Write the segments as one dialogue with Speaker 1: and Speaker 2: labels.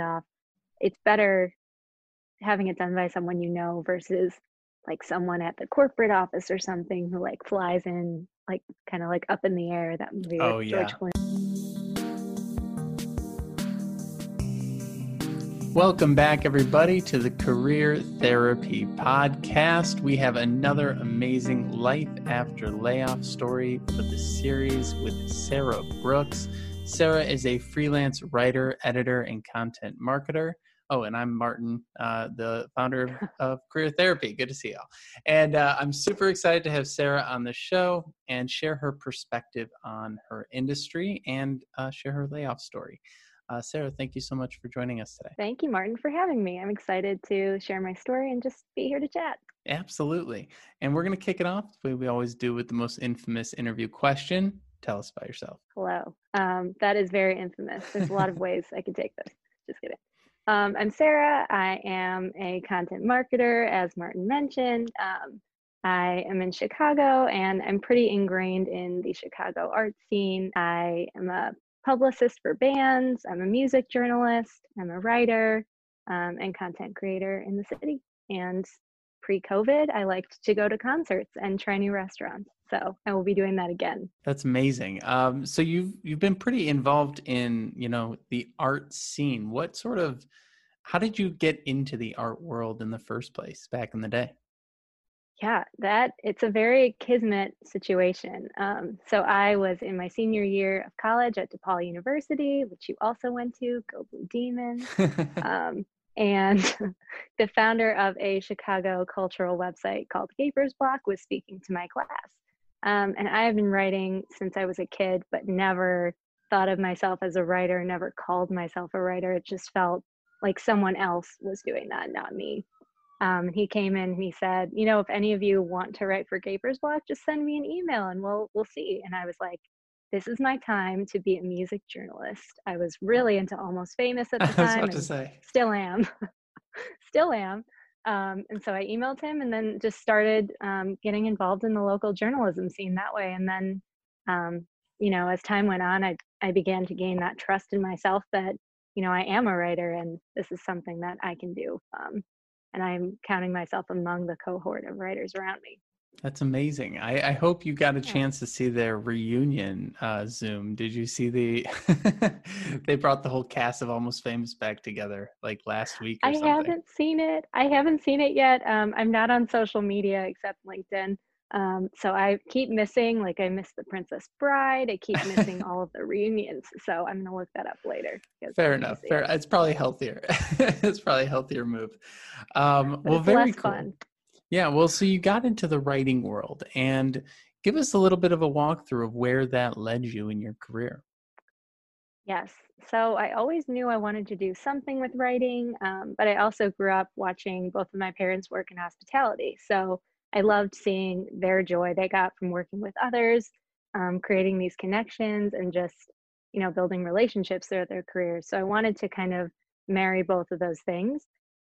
Speaker 1: off. It's better having it done by someone you know versus like someone at the corporate office or something who like flies in like kind of like up in the air that movie
Speaker 2: oh yeah Welcome back, everybody, to the Career Therapy Podcast. We have another amazing life after layoff story for the series with Sarah Brooks. Sarah is a freelance writer, editor, and content marketer. Oh, and I'm Martin, uh, the founder of, of, Career Therapy. Good to see y'all. And uh, I'm super excited to have Sarah on the show and share her perspective on her industry and uh, share her layoff story. Uh, Sarah, thank you so much for joining us today.
Speaker 1: Thank you, Martin, for having me. I'm excited to share my story and just be here to chat.
Speaker 2: Absolutely. And we're going to kick it off the way we always do with the most infamous interview question. Tell us about yourself.
Speaker 1: Hello. Um, that is very infamous. There's a lot of ways I could take this. Just kidding. Um, I'm Sarah. I am a content marketer, as Martin mentioned. Um, I am in Chicago and I'm pretty ingrained in the Chicago art scene. I am a publicist for bands, I'm a music journalist, I'm a writer, um, and content creator in the city. And pre COVID, I liked to go to concerts and try new restaurants. So I will be doing that again.
Speaker 2: That's amazing. Um, so you've you've been pretty involved in you know the art scene. What sort of how did you get into the art world in the first place back in the day?
Speaker 1: Yeah, that it's a very kismet situation. Um, so I was in my senior year of college at DePaul University, which you also went to. Go Blue Demons! um, and the founder of a Chicago cultural website called Gaper's Block was speaking to my class. Um, and I have been writing since I was a kid, but never thought of myself as a writer, never called myself a writer. It just felt like someone else was doing that, not me. Um, he came in and he said, you know, if any of you want to write for Gaper's Block, just send me an email and we'll we'll see. And I was like, this is my time to be a music journalist. I was really into Almost Famous at the time.
Speaker 2: I was about to say.
Speaker 1: Still am. still am. Um, and so I emailed him and then just started um, getting involved in the local journalism scene that way. And then, um, you know, as time went on, I, I began to gain that trust in myself that, you know, I am a writer and this is something that I can do. Um, and I'm counting myself among the cohort of writers around me.
Speaker 2: That's amazing. I, I hope you got a chance to see their reunion uh, Zoom. Did you see the? they brought the whole cast of Almost Famous back together like last week. I
Speaker 1: something. haven't seen it. I haven't seen it yet. Um, I'm not on social media except LinkedIn. Um, so I keep missing, like I miss the Princess Bride. I keep missing all of the reunions. So I'm gonna look that up later.
Speaker 2: Fair enough. Fair. It. It's probably healthier. it's probably a healthier move. Um, well, very cool. Fun. Yeah. Well, so you got into the writing world, and give us a little bit of a walkthrough of where that led you in your career.
Speaker 1: Yes. So I always knew I wanted to do something with writing, um, but I also grew up watching both of my parents work in hospitality. So I loved seeing their joy they got from working with others, um, creating these connections, and just you know building relationships throughout their careers. So I wanted to kind of marry both of those things.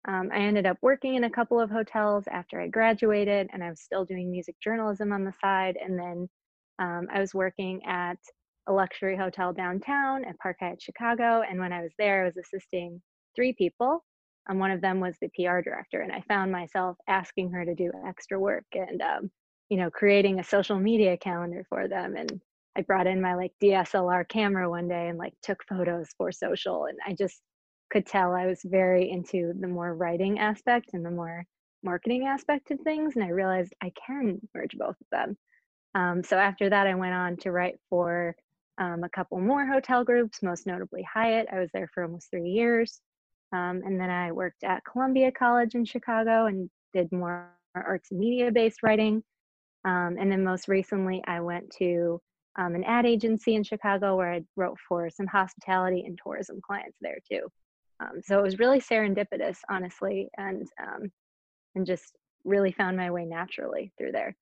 Speaker 1: Um, I ended up working in a couple of hotels after I graduated, and I was still doing music journalism on the side. And then um, I was working at a luxury hotel downtown at Park Hyatt Chicago. And when I was there, I was assisting three people And one of them was the PR director, and I found myself asking her to do extra work and, um, you know, creating a social media calendar for them. And I brought in my like DSLR camera one day and like took photos for social. And I just could tell I was very into the more writing aspect and the more marketing aspect of things. And I realized I can merge both of them. Um, so after that, I went on to write for um, a couple more hotel groups, most notably Hyatt. I was there for almost three years. Um, and then I worked at Columbia College in Chicago and did more arts and media based writing. Um, and then most recently, I went to um, an ad agency in Chicago where I wrote for some hospitality and tourism clients there too. Um, so it was really serendipitous, honestly, and um, and just really found my way naturally through there.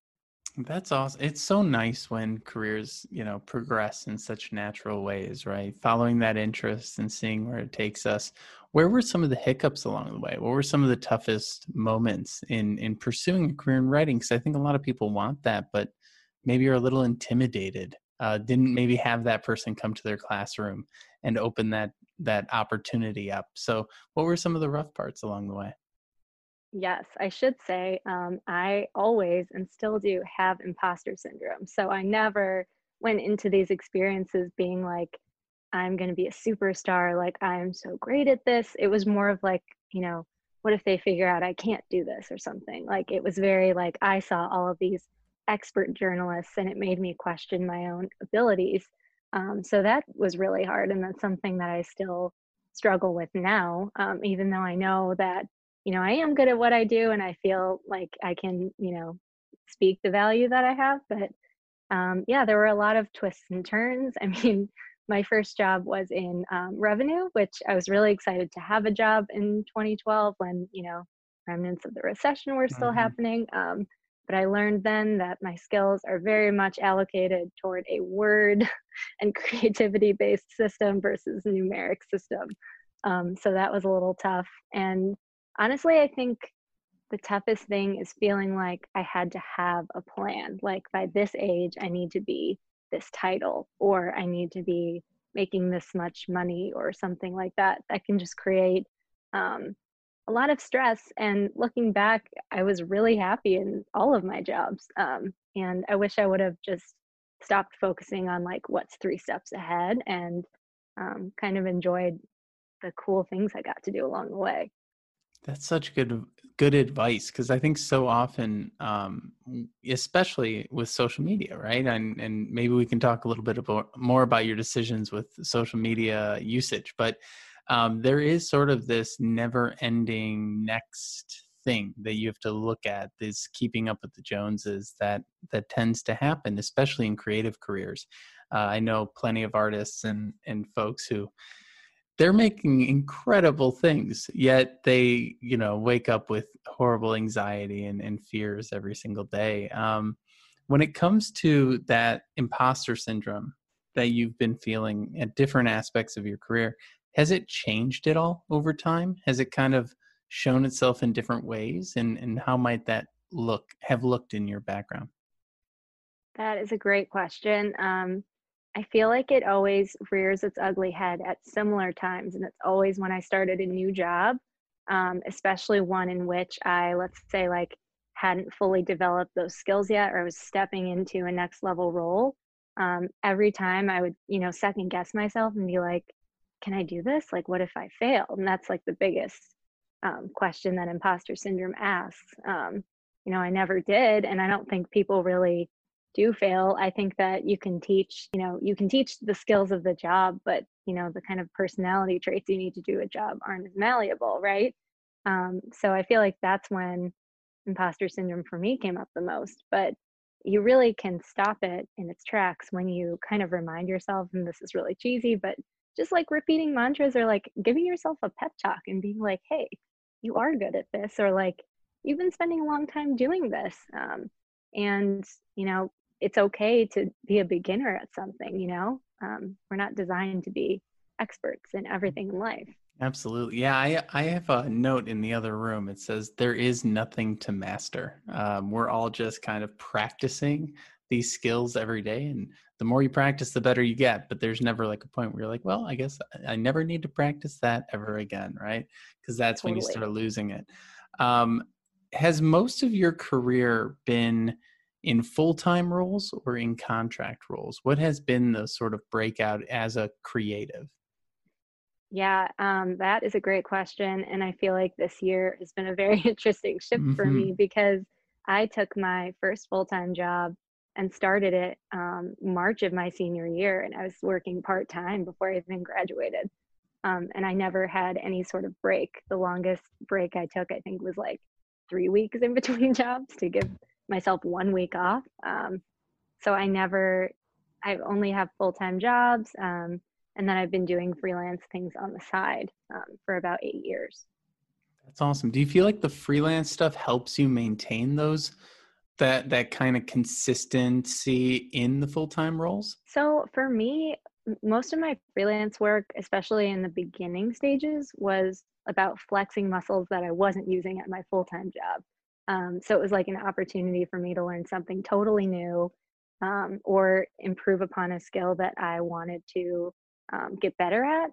Speaker 2: That's awesome. It's so nice when careers, you know, progress in such natural ways, right? Following that interest and seeing where it takes us. Where were some of the hiccups along the way? What were some of the toughest moments in in pursuing a career in writing? Because I think a lot of people want that, but maybe you're a little intimidated. Uh, didn't maybe have that person come to their classroom and open that that opportunity up. So, what were some of the rough parts along the way?
Speaker 1: Yes, I should say um, I always and still do have imposter syndrome. So I never went into these experiences being like, I'm going to be a superstar, like, I'm so great at this. It was more of like, you know, what if they figure out I can't do this or something? Like, it was very like, I saw all of these expert journalists and it made me question my own abilities. Um, so that was really hard. And that's something that I still struggle with now, um, even though I know that, you know, I am good at what I do and I feel like I can, you know, speak the value that I have. But um, yeah, there were a lot of twists and turns. I mean, my first job was in um, revenue, which I was really excited to have a job in 2012 when, you know, remnants of the recession were still mm-hmm. happening. Um, but I learned then that my skills are very much allocated toward a word and creativity based system versus numeric system. Um, so that was a little tough. And honestly, I think the toughest thing is feeling like I had to have a plan. Like by this age, I need to be this title or I need to be making this much money or something like that. That can just create um, a lot of stress. And looking back, I was really happy in all of my jobs. Um, and I wish I would have just stopped focusing on like what's three steps ahead and um, kind of enjoyed the cool things I got to do along the way.
Speaker 2: That's such good good advice because I think so often, um, especially with social media, right? And and maybe we can talk a little bit about more about your decisions with social media usage, but um, there is sort of this never ending next thing that you have to look at this keeping up with the joneses that that tends to happen especially in creative careers. Uh, i know plenty of artists and and folks who they're making incredible things yet they you know wake up with horrible anxiety and, and fears every single day. Um, when it comes to that imposter syndrome that you've been feeling at different aspects of your career has it changed at all over time? Has it kind of shown itself in different ways? And, and how might that look have looked in your background?
Speaker 1: That is a great question. Um, I feel like it always rears its ugly head at similar times, and it's always when I started a new job, um, especially one in which I, let's say, like hadn't fully developed those skills yet, or I was stepping into a next level role. Um, every time I would, you know, second guess myself and be like, can I do this? Like, what if I fail? And that's like the biggest um, question that imposter syndrome asks. Um, you know, I never did, and I don't think people really do fail. I think that you can teach, you know, you can teach the skills of the job, but you know, the kind of personality traits you need to do a job aren't as malleable, right? Um, so I feel like that's when imposter syndrome for me came up the most. But you really can stop it in its tracks when you kind of remind yourself, and this is really cheesy, but just like repeating mantras or like giving yourself a pep talk and being like, hey, you are good at this, or like, you've been spending a long time doing this. Um, and, you know, it's okay to be a beginner at something, you know? Um, we're not designed to be experts in everything in life.
Speaker 2: Absolutely. Yeah, I, I have a note in the other room. It says, There is nothing to master. Um, we're all just kind of practicing these skills every day. And the more you practice, the better you get. But there's never like a point where you're like, well, I guess I never need to practice that ever again, right? Because that's totally. when you start losing it. Um, has most of your career been in full time roles or in contract roles? What has been the sort of breakout as a creative?
Speaker 1: Yeah, um, that is a great question. And I feel like this year has been a very interesting shift mm-hmm. for me because I took my first full time job and started it um, March of my senior year, and I was working part time before I even graduated. Um, and I never had any sort of break. The longest break I took, I think, was like three weeks in between jobs to give myself one week off. Um, so I never, I only have full time jobs, um, and then I've been doing freelance things on the side um, for about eight years.
Speaker 2: That's awesome. Do you feel like the freelance stuff helps you maintain those? That that kind of consistency in the full-time roles?
Speaker 1: So for me, most of my freelance work, especially in the beginning stages, was about flexing muscles that I wasn't using at my full-time job. Um, so it was like an opportunity for me to learn something totally new um, or improve upon a skill that I wanted to um, get better at.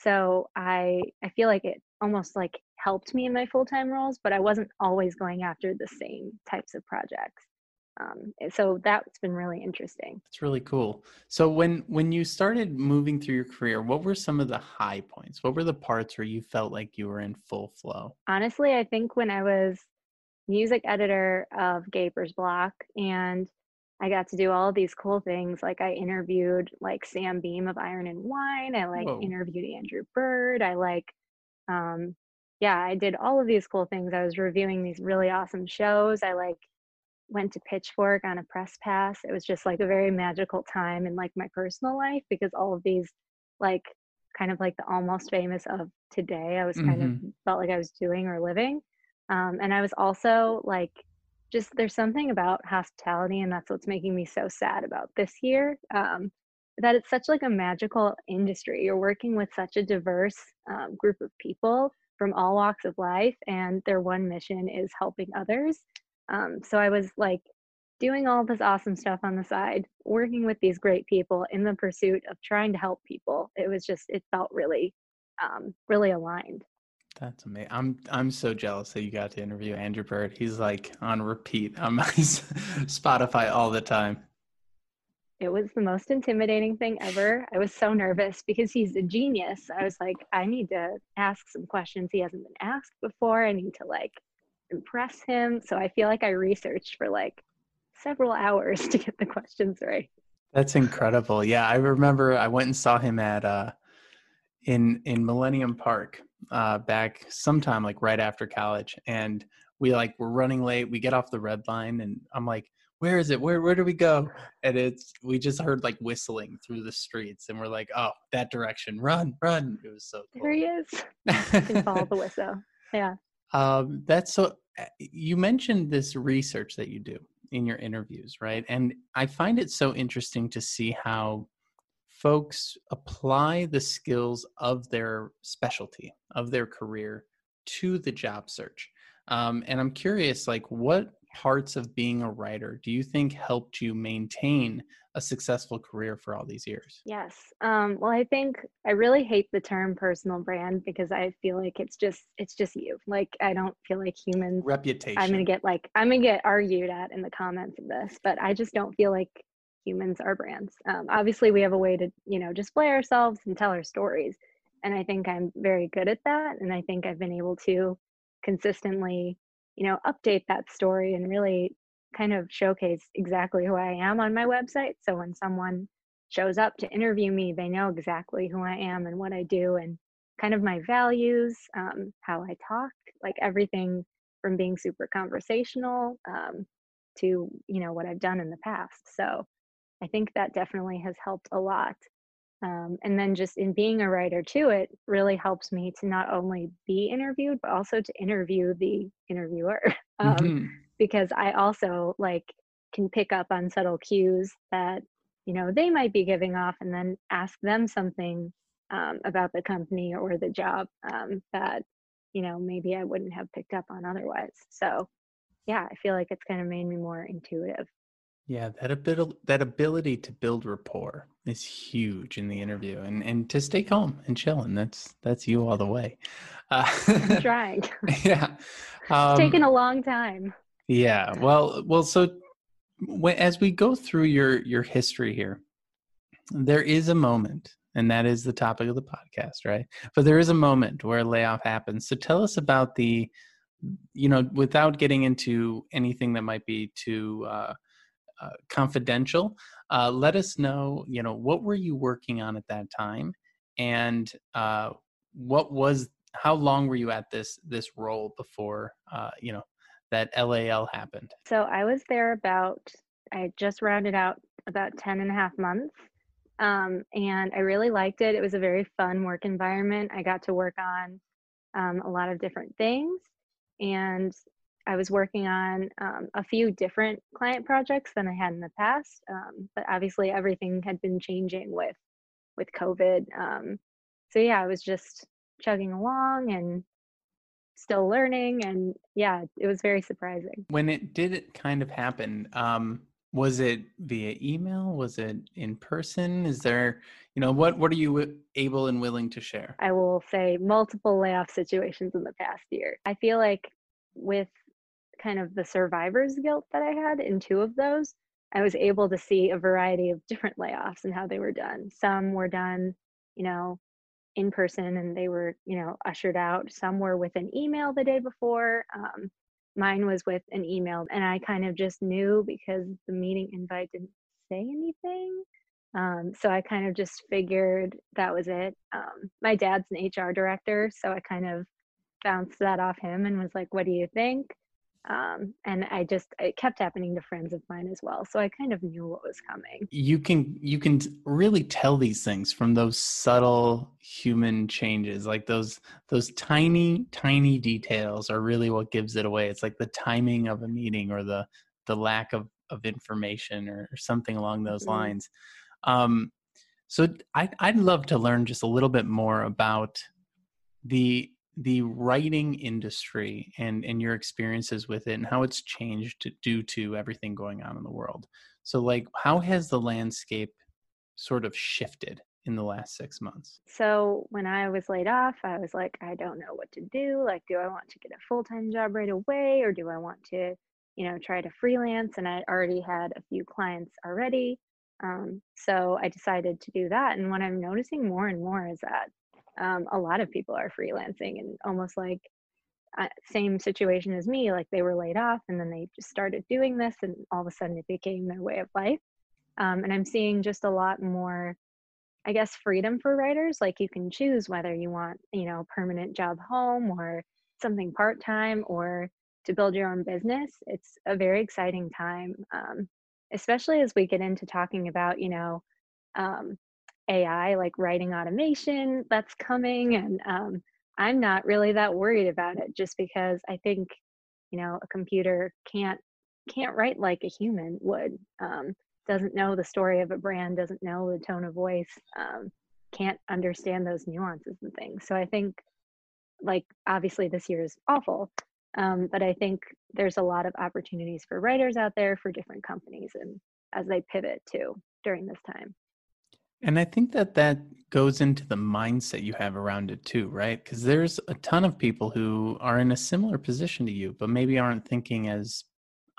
Speaker 1: So I I feel like it almost like helped me in my full-time roles, but I wasn't always going after the same types of projects. Um, so that's been really interesting.
Speaker 2: It's really cool. So when when you started moving through your career, what were some of the high points? What were the parts where you felt like you were in full flow?
Speaker 1: Honestly, I think when I was music editor of Gaper's Block and I got to do all these cool things. Like I interviewed like Sam Beam of Iron and Wine. I like
Speaker 2: Whoa.
Speaker 1: interviewed Andrew Bird. I like, um, yeah, I did all of these cool things. I was reviewing these really awesome shows. I like went to Pitchfork on a press pass. It was just like a very magical time in like my personal life because all of these like kind of like the almost famous of today, I was kind of
Speaker 2: hmm
Speaker 1: felt like I was doing or living. Um, and I was also like just there's something about hospitality and that's what's making me so sad about this year um, that it's such like a magical industry you're working with such a diverse um, group of people from all walks of life and their one mission is helping others um, so i was like doing all this awesome stuff on the side working with these great people in the pursuit of trying to help people it was just it felt really um, really aligned
Speaker 2: That's amazing. I'm I'm so jealous that you got to interview Andrew Bird. He's like on repeat on my Spotify all the time.
Speaker 1: It was the most intimidating thing ever. I was so nervous because he's a genius. I was like, I need to ask some questions he hasn't been asked before. I need to like impress him. So I feel like I researched for like several hours to get the questions right.
Speaker 2: That's incredible. Yeah, I remember I went and saw him at uh in in Millennium Park uh back sometime like right after college and we like were running late. We get off the red line and I'm like, "Where is it? Where where do we go?" And it's we just heard like whistling through the streets and we're like, "Oh, that direction. Run, run." It was so
Speaker 1: There he is. Can follow the whistle. Yeah.
Speaker 2: Um, that's so. uh, You mentioned this research that you do in your interviews, right? And I find it so interesting to see how folks apply the skills of their specialty, of their career, to the job search. Um, and I'm curious, like, what parts of being a writer do you think helped you maintain a successful career for all these years?
Speaker 1: Yes. Um, well, I think I really hate the term personal brand because I feel like it's just it's just you. Like I don't feel like humans
Speaker 2: Reputation.
Speaker 1: I'm gonna get like I'm gonna get argued at in the comments of this, but I just don't feel like humans are brands. Um, obviously, we have a way to you know display ourselves and tell our stories, and I think I'm very good at that, and I think I've been able to consistently you know update that story and really kind of showcase exactly who I am on my website. So when someone shows up to interview me, they know exactly who I am and what I do and kind of my values, um, how I talk, like everything from being super conversational um, to you know what I've done in the past. So I think that definitely has helped a lot. Um, and then just in being a writer too, it really helps me to not only be interviewed but also to interview the interviewer um,
Speaker 2: hmm
Speaker 1: because I also like can pick up on subtle cues that you know they might be giving off and then ask them something um, about the company or the job um, that you know maybe I wouldn't have picked up on otherwise. So yeah, I feel like it's kind of made me more intuitive.
Speaker 2: Yeah, that abil- that ability to build rapport is huge in the interview, and and to stay calm and chilling. That's that's you all the way. Uh,
Speaker 1: I'm trying.
Speaker 2: yeah,
Speaker 1: it's
Speaker 2: um,
Speaker 1: taken a long time.
Speaker 2: yeah. Well, well. So when, as we go through your your history here, there is a moment, and that is the topic of the podcast, right? But there is a moment where a layoff happens. So tell us about the, you know, without getting into anything that might be too. Uh, uh, confidential. Uh, let us know, you know, what were you working on at that time, and uh, what was how long were you at this this role before uh, you know that LAL happened?
Speaker 1: So I was there about, I just rounded out about 10 and a half months. Um, and I really liked it. It was a very fun work environment. I got to work on um, a lot of different things. And I was working on um, a few different client projects than I had in the past. Um, but obviously, everything had been changing with with COVID. Um, so yeah, I was just chugging along and still learning. And yeah, it was very surprising.
Speaker 2: When it did it kind of happen, um, Was it via email? Was it in person? Is there, you know, what what are you able and willing to share?
Speaker 1: I will say multiple layoff situations in the past year. I feel like with kind of the survivor's guilt that I had in two of those, I was able to see a variety of different layoffs and how they were done. Some were done, you know, in person and they were, you know, ushered out. Some were with an email the day before. Um, mine was with an email, and I kind of just knew because the meeting invite didn't say anything. Um, so I kind of just figured that was it. Um, my dad's an HR director, so I kind of bounced that off him and was like, "What do you think?" Um, and i just it kept happening to friends of mine as well so i kind of knew what was coming.
Speaker 2: You can you can really tell these things from those subtle human changes like those those tiny tiny details are really what gives it away. It's like the timing of a meeting or the the lack of of information or, or something along those mm-hmm. lines. Um so I, i'd love to learn just a little bit more about the the writing industry and and your experiences with it and how it's changed due to everything going on in the world. So like how has the landscape sort of shifted in the last six months?
Speaker 1: So when i was laid off i was like i don't know what to do. Like do i want to get a full-time job right away or do i want to you know try to freelance? And i already had a few clients already. Um, so i decided to do that. And what i'm noticing more and more is that um, a lot of people are freelancing and almost like uh, same situation as me like they were laid off and then they just started doing this and all of a sudden it became their way of life. Um, and i'm seeing just a lot more i guess freedom for writers like you can choose whether you want you know permanent job home or something part-time or to build your own business. It's a very exciting time um, especially as we get into talking about you know um, AI, like writing automation that's coming. And um, I'm not really that worried about it just because I think, you know, a computer can't can't write like a human would. Um, doesn't know the story of a brand, doesn't know the tone of voice, um, can't understand those nuances and things. So I think, like, obviously this year is awful, um, but I think there's a lot of opportunities for writers out there for different companies and as they pivot too during this time.
Speaker 2: And I think that that goes into the mindset you have around it too, right? Because there's a ton of people who are in a similar position to you, but maybe aren't thinking as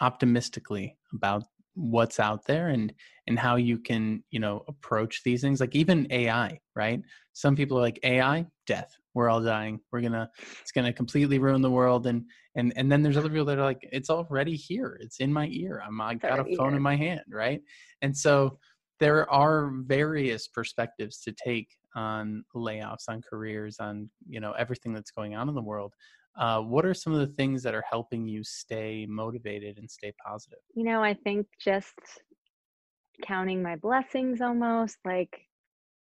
Speaker 2: optimistically about what's out there and and how you can you know approach these things like even ai right? Some people are like ai death. We're all dying. We're gonna it's gonna completely ruin the world. And and and then there's other people that are like it's already here. It's in my ear. I'm i got a phone in my hand right? And so there are various perspectives to take on layoffs, on careers, on you know everything that's going on in the world. Uh, what are some of the things that are helping you stay motivated and stay positive?
Speaker 1: You know, I think just counting my blessings almost like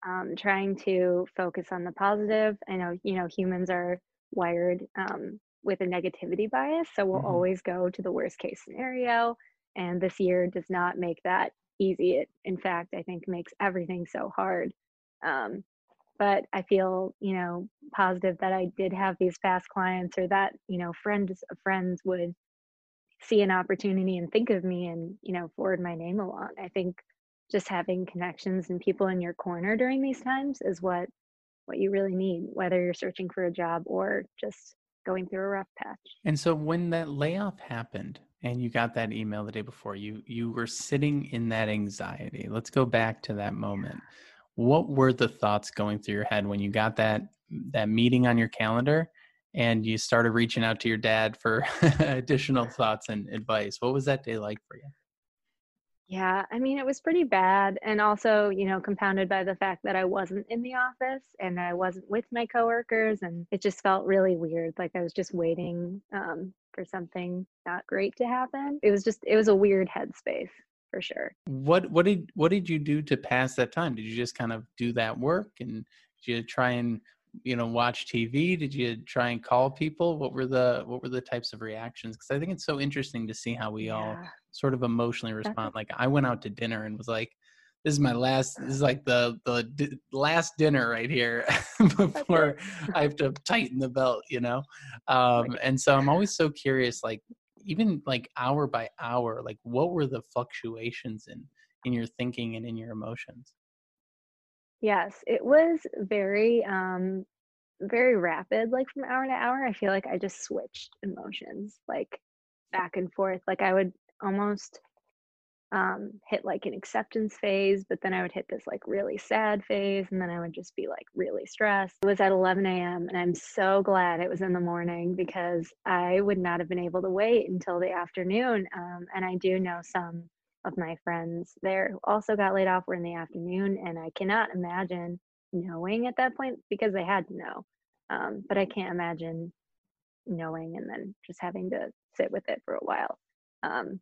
Speaker 1: um, trying to focus on the positive. I know, you know, humans are wired um, with a negativity bias, so we'll mm-hmm. always go to the worst case scenario. And this year does not make that easy. It, in fact, I think makes everything so hard. Um, but I feel, you know, positive that I did have these past clients or that, you know, friends friends would see an opportunity and think of me and, you know, forward my name along. I think just having connections and people in your corner during these times is what what you really need, whether you're searching for a job or just going through a rough patch.
Speaker 2: And so when that layoff happened, and you got that email the day before you you were sitting in that anxiety. Let's go back to that moment. What were the thoughts going through your head when you got that that meeting on your calendar and you started reaching out to your dad for additional thoughts and advice? What was that day like for you
Speaker 1: yeah, I mean, it was pretty bad. And also, you know, compounded by the fact that I wasn't in the office and I wasn't with my coworkers. And it just felt really weird. Like I was just waiting um, for something not great to happen. It was just, it was a weird headspace for sure.
Speaker 2: What, what did, what did you do to pass that time? Did you just kind of do that work and did you try and you know watch tv did you try and call people what were the what were the types of reactions because i think it's so interesting to see how we yeah. all sort of emotionally respond like i went out to dinner and was like this is my last this is like the the d- last dinner right here before i have to tighten the belt you know um and so i'm always so curious like even like hour by hour, like what were the fluctuations in in your thinking and in your emotions?
Speaker 1: Yes, it was very um very rapid like from hour to hour. I feel like I just switched emotions like back and forth. Like I would almost um, hit like an acceptance phase, but then I would hit this like really sad phase, and then I would just be like really stressed. It was at 11 a.m., and I'm so glad it was in the morning because I would not have been able to wait until the afternoon. Um, and I do know some of my friends there who also got laid off were in the afternoon, and I cannot imagine knowing at that point because they had to know. Um, but I can't imagine knowing and then just having to sit with it for a while. Um,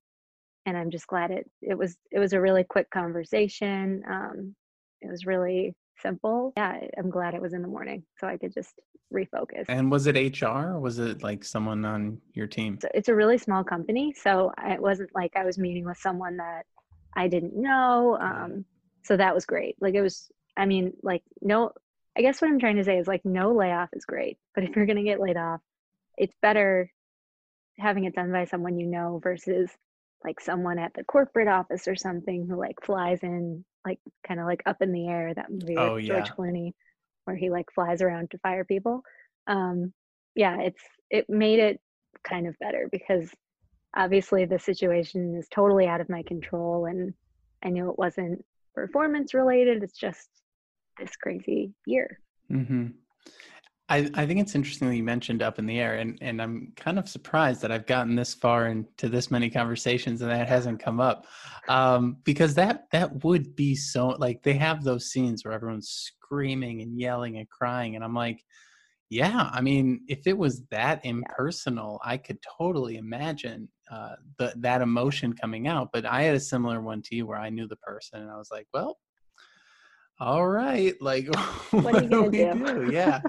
Speaker 1: and I'm just glad it it was it was a really quick conversation. Um, it was really simple. Yeah, I'm glad it was in the morning so I could just refocus.
Speaker 2: And was it HR or was it like someone on your team?
Speaker 1: So it's a really small company, so it wasn't like I was meeting with someone that I didn't know. Um, so that was great. Like it was. I mean, like no. I guess what I'm trying to say is like no layoff is great, but if you're gonna get laid off, it's better having it done by someone you know versus like someone at the corporate office or something who like flies in like kind of like up in the air that movie
Speaker 2: oh,
Speaker 1: with
Speaker 2: yeah.
Speaker 1: George Clooney where he like flies around to fire people. Um yeah, it's it made it kind of better because obviously the situation is totally out of my control and I knew it wasn't performance related. It's just this crazy year.
Speaker 2: Mm-hmm. I, I think it's interesting that you mentioned up in the air, and, and I'm kind of surprised that I've gotten this far into this many conversations and that hasn't come up, um, because that that would be so like they have those scenes where everyone's screaming and yelling and crying, and I'm like, yeah, I mean, if it was that impersonal, I could totally imagine uh, the, that emotion coming out. But I had a similar one to you where I knew the person, and I was like, well, all right like
Speaker 1: what, what do we
Speaker 2: do? do? yeah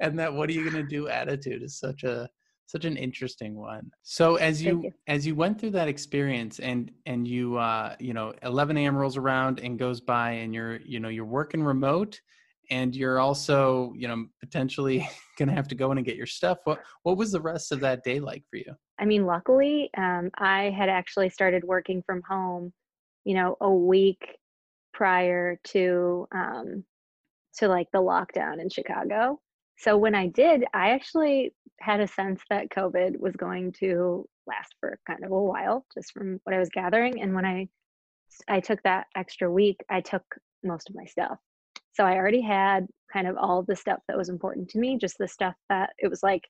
Speaker 2: and that what are you going to do attitude is such a such an interesting one so as you, you, as you went through that experience and and you uh you know 11 a.m rolls around and goes by and you're you know you're working remote and you're also you know potentially to have to go in and get your stuff what what was the rest of that day like for you
Speaker 1: i mean luckily um i had actually started working from home you know a week prior to um, to like the lockdown in Chicago. So when I did, I actually had a sense that COVID was going to last for kind of a while, just from what I was gathering. And when I I took that extra week, I took most of my stuff. So I already had kind of all the stuff that was important to me, just the stuff that it was like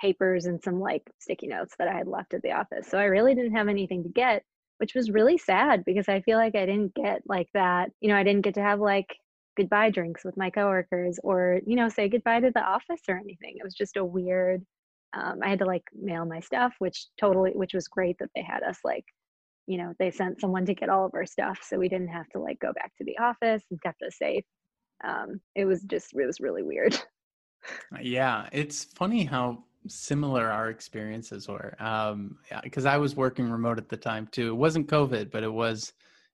Speaker 1: papers and some like sticky notes that I had left at the office. So I really didn't have anything to get which was really sad because I feel like I didn't get like that. You know, I didn't get to have like goodbye drinks with my coworkers or, you know, say goodbye to the office or anything. It was just a weird, um, I had to like mail my stuff, which totally, which was great that they had us like, you know, they sent someone to get all of our stuff. So we didn't have to like go back to the office and kept us safe. Um, it was just, it was really weird.
Speaker 2: Yeah. It's funny how similar our experiences were um because i was working remote at the time too. It wasn't covid but it was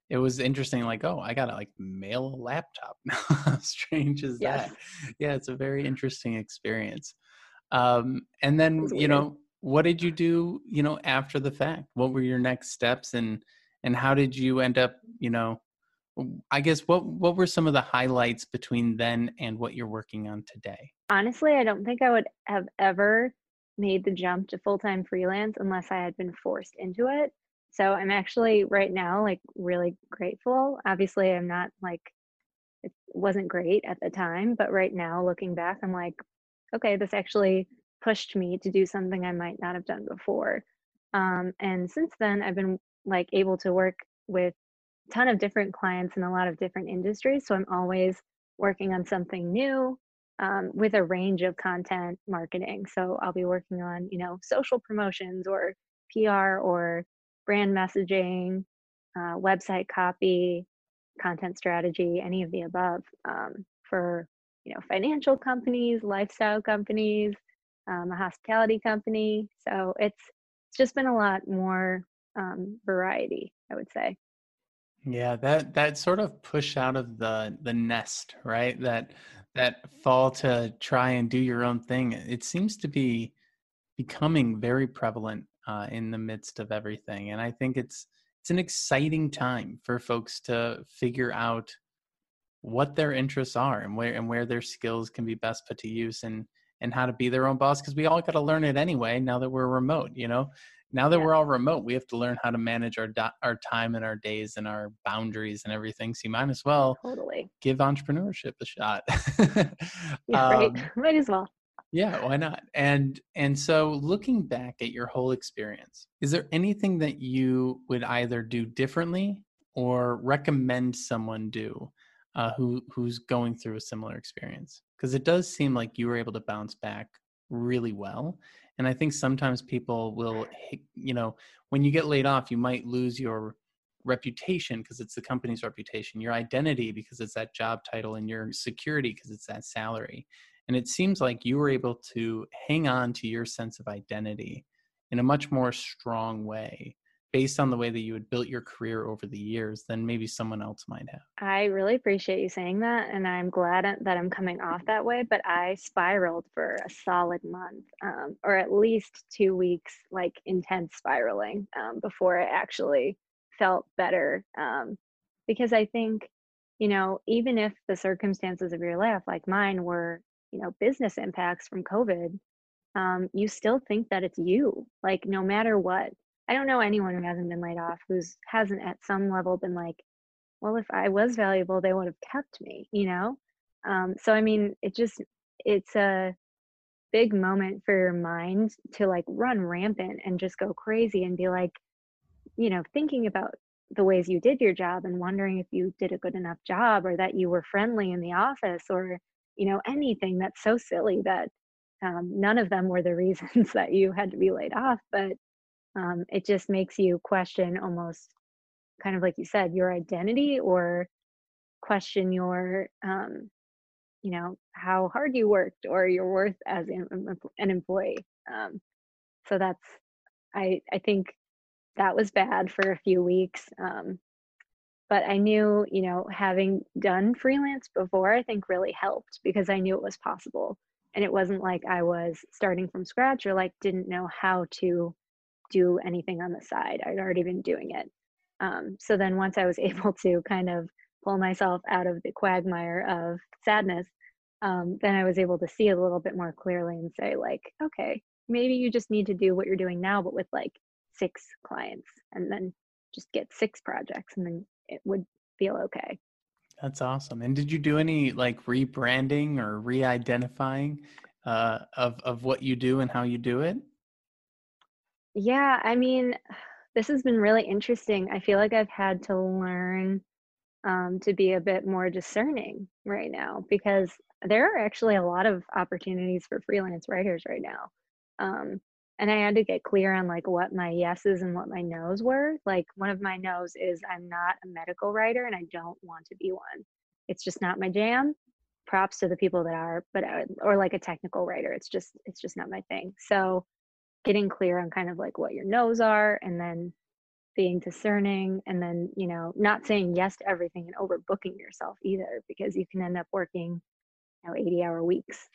Speaker 2: it was interesting like oh i gotta like mail a laptop how strange as yes. that. Yeah. It's a very interesting experience. Um and then you know what did you do you know after the fact? What were your next steps and and how did you end up you know i guess what what were some of the highlights between then and what you're working on today?
Speaker 1: Honestly i don't think i would have ever made the jump to full time freelance unless I had been forced into it. So I'm actually right now like really grateful. Obviously, I'm not like it wasn't great at the time, but right now looking back, I'm like, okay, this actually pushed me to do something I might not have done before. Um, and since then, I've been like able to work with a ton of different clients in a lot of different industries. So I'm always working on something new um, with a range of content marketing. So I'll be working on, you know, social promotions or PR or brand messaging, uh, website copy, content strategy, any of the above um, for, you know, financial companies, lifestyle companies, um, a hospitality company. So it's it's just been a lot more um, variety, I would say.
Speaker 2: Yeah, that that sort of push out of the the nest, right? That that fall to try and do your own thing, it seems to be becoming very prevalent uh, in the midst of everything. And I think it's it's an exciting time for folks to figure out what their interests are and where and where their skills can be best put to use and and how to be their own boss because we all got to learn it anyway now that we're remote you know now that yeah. we're all remote we have to learn how to manage our do- our time and our days and our boundaries and everything so you might as well
Speaker 1: totally.
Speaker 2: give entrepreneurship a shot.
Speaker 1: Yeah, um, right might as well.
Speaker 2: yeah why not? And and so looking back at your whole experience is there anything that you would either do differently or recommend someone do uh, who who's going through a similar experience? Because it does seem like you were able to bounce back really well and i think sometimes people will you know when you get laid off you might lose your reputation because it's the company's reputation your identity because it's that job title and your security because it's that salary and it seems like you were able to hang on to your sense of identity in a much more strong way based on the way that you had built your career over the years than maybe someone else might have.
Speaker 1: I really appreciate you saying that. And I'm glad that I'm coming off that way. But I spiraled for a solid month um, or at least two weeks, like intense spiraling um, before I actually felt better. Um, because I think, you know, even if the circumstances of your life, like mine, were you know business impacts from covid um, you still think that it's you like no matter what i don't know anyone who hasn't been laid off who's hasn't at some level been like well if i was valuable they would have kept me you know? Um, so i mean it just it's a big moment for your mind to like run rampant and just go crazy and be like you know thinking about the ways you did your job and wondering if you did a good enough job or that you were friendly in the office or you know anything that's so silly that um, none of them were the reasons that you had to be laid off but um, it just makes you question almost kind of like you said your identity or question your um, you know how hard you worked or your worth as an, employee um, so that's i i think that was bad for a few weeks um, but I knew, you know, having done freelance before, I think really helped because I knew it was possible. And it wasn't like I was starting from scratch or like didn't know how to do anything on the side. I'd already been doing it. Um, so then once I was able to kind of pull myself out of the quagmire of sadness, um, then I was able to see a little bit more clearly and say, like, okay, maybe you just need to do what you're doing now, but with like six clients and then just get six projects and then it would feel okay.
Speaker 2: That's awesome. And did you do any like rebranding or re-identifying uh, of of what you do and how you do it?
Speaker 1: Yeah, I mean, this has been really interesting. I feel like I've had to learn um, to be a bit more discerning right now because there are actually a lot of opportunities for freelance writers right now. Um, and I had to get clear on like what my yeses and what my nos were. Like one of my nos is I'm not a medical writer and I don't want to be one. It's just not my jam. Props to the people that are, but I, or like a technical writer. It's just it's just not my thing. So getting clear on kind of like what your nos are and then being discerning and then you know not saying yes to everything and overbooking yourself either because you can end up working you know 80 hour weeks.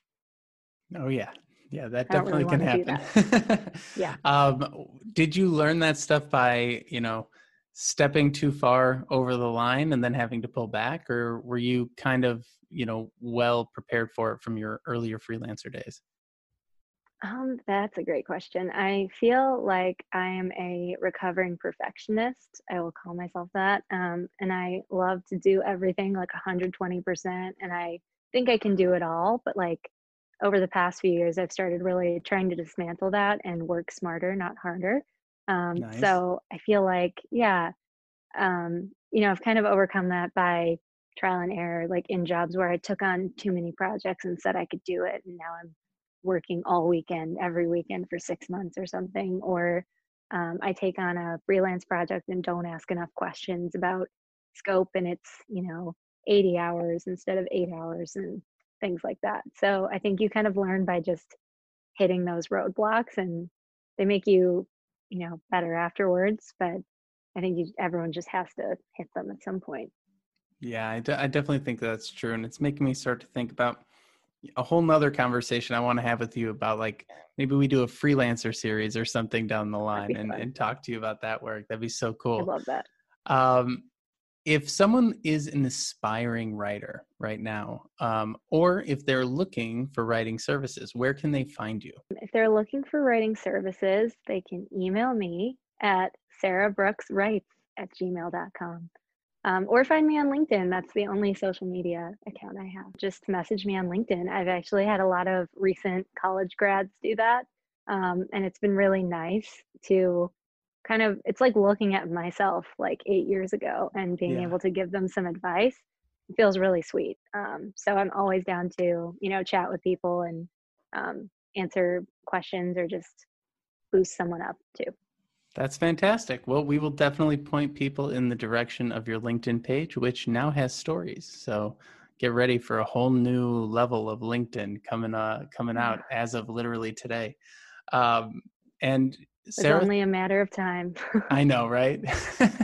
Speaker 2: Oh yeah. Yeah that definitely really can happen.
Speaker 1: yeah.
Speaker 2: Um, did you learn that stuff by you know stepping too far over the line and then having to pull back or were you kind of you know well prepared for it from your earlier freelancer days
Speaker 1: um, that's a great question. I feel like I am a recovering perfectionist. I will call myself that. Um, and I love to do everything like 120%. And I think I can do it all, but like over the past few years, I've started really trying to dismantle that and work smarter, not harder. Um, nice. So I feel like, yeah, um, you know, I've kind of overcome that by trial and error, like in jobs where I took on too many projects and said I could do it. And now I'm working all weekend, every weekend for six months or something. Or um, I take on a freelance project and don't ask enough questions about scope and it's, you know, 80 hours instead of eight hours. And things like that. So I think you kind of learn by just hitting those roadblocks and they make you, you know, better afterwards. But I think you, everyone just has to hit them at some point.
Speaker 2: Yeah, I, definitely think that's true. And it's making me start to think about, a whole nother conversation I want to have with you about like maybe we do a freelancer series or something down the line and, and talk to you about that work. That'd be so cool. I
Speaker 1: love that.
Speaker 2: Um, if someone is an aspiring writer right now, um, or if they're looking for writing services, where can they find you?
Speaker 1: If they're looking for writing services, they can email me at sarahbrookswrites at gmail.com. Um, or find me on LinkedIn. That's the only social media account I have. Just message me on LinkedIn. I've actually had a lot of recent college grads do that. Um, and it's been really nice to kind of it's like looking at myself like eight years ago and being yeah. able to give them some advice it feels really sweet um, so i'm always down to you know chat with people and um, answer questions or just boost someone up too
Speaker 2: that's fantastic well we will definitely point people in the direction of your linkedin page which now has stories so get ready for a whole new level of linkedin coming uh coming out as of literally today um, and
Speaker 1: Sarah, it's only a matter of time.
Speaker 2: I know, right?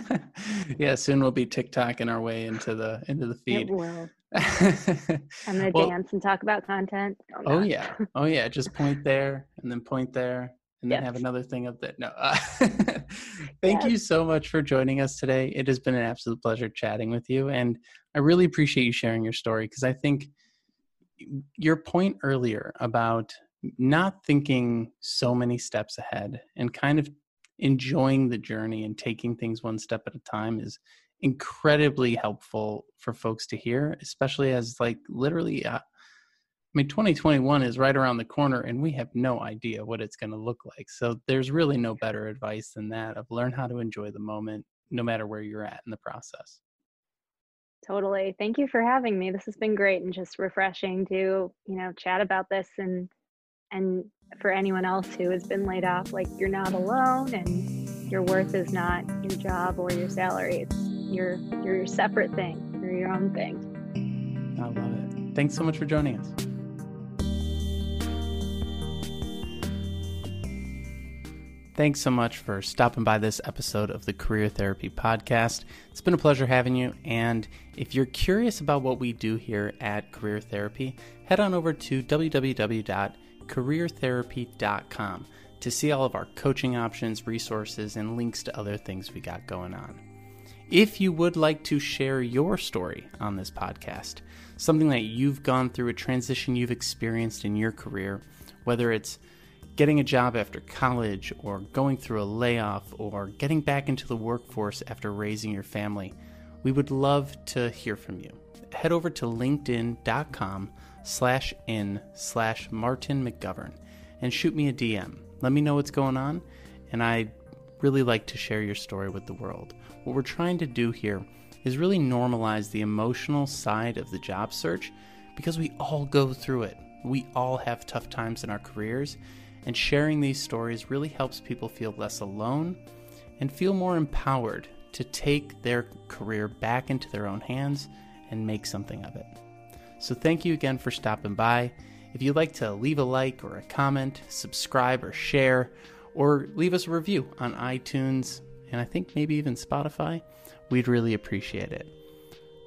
Speaker 2: yeah, soon we'll be TikToking our way into the into the feed.
Speaker 1: It will. I'm gonna well, dance and talk about content.
Speaker 2: oh yeah, oh yeah. Just point there and then point there and then yes. have another thing up that. No. Uh, thank you so much for joining us today. It has been an absolute pleasure chatting with you, and I really appreciate you sharing your story because I think your point earlier about not thinking so many steps ahead and kind of enjoying the journey and taking things one step at a time is incredibly helpful for folks to hear especially as like literally uh, i mean 2021 is right around the corner and we have no idea what it's going to look like. So there's really no better advice than that of learn how to enjoy the moment no matter where you're at in the process.
Speaker 1: Totally. Thank you for having me. This has been great and just refreshing to you know chat about this and and for anyone else who has been laid off like you're not alone and your worth is not your job or your salary. It's your your separate thing you're your own thing.
Speaker 2: I love it. Thanks so much for joining us Thanks so much for stopping by this episode of the Career Therapy Podcast. It's been a pleasure having you. And if you're curious about what we do here at Career Therapy, head on over to www.careertherapy.com to see all of our coaching options, resources, and links to other things we got going on. If you would like to share your story on this podcast, something that you've gone through, a transition you've experienced in your career, whether it's getting a job after college, or going through a layoff, or getting back into the workforce after raising your family, we would love to hear from you. Head over to linkedin.com slash in slash Martin McGovern and shoot me a DM. Let me know what's going on, and I'd really like to share your story with the world. What we're trying to do here is really normalize the emotional side of the job search because we all go through it. We all have tough times in our careers, and sharing these stories really helps people feel less alone and feel more empowered to take their career back into their own hands and make something of it. So thank you again for stopping by. If you'd like to leave a like or a comment, subscribe or share, or leave us a review on iTunes and I think maybe even Spotify, we'd really appreciate it.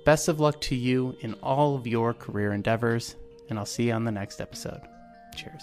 Speaker 2: Best of luck to you in all of your career endeavors, and I'll see you on the next episode. Cheers.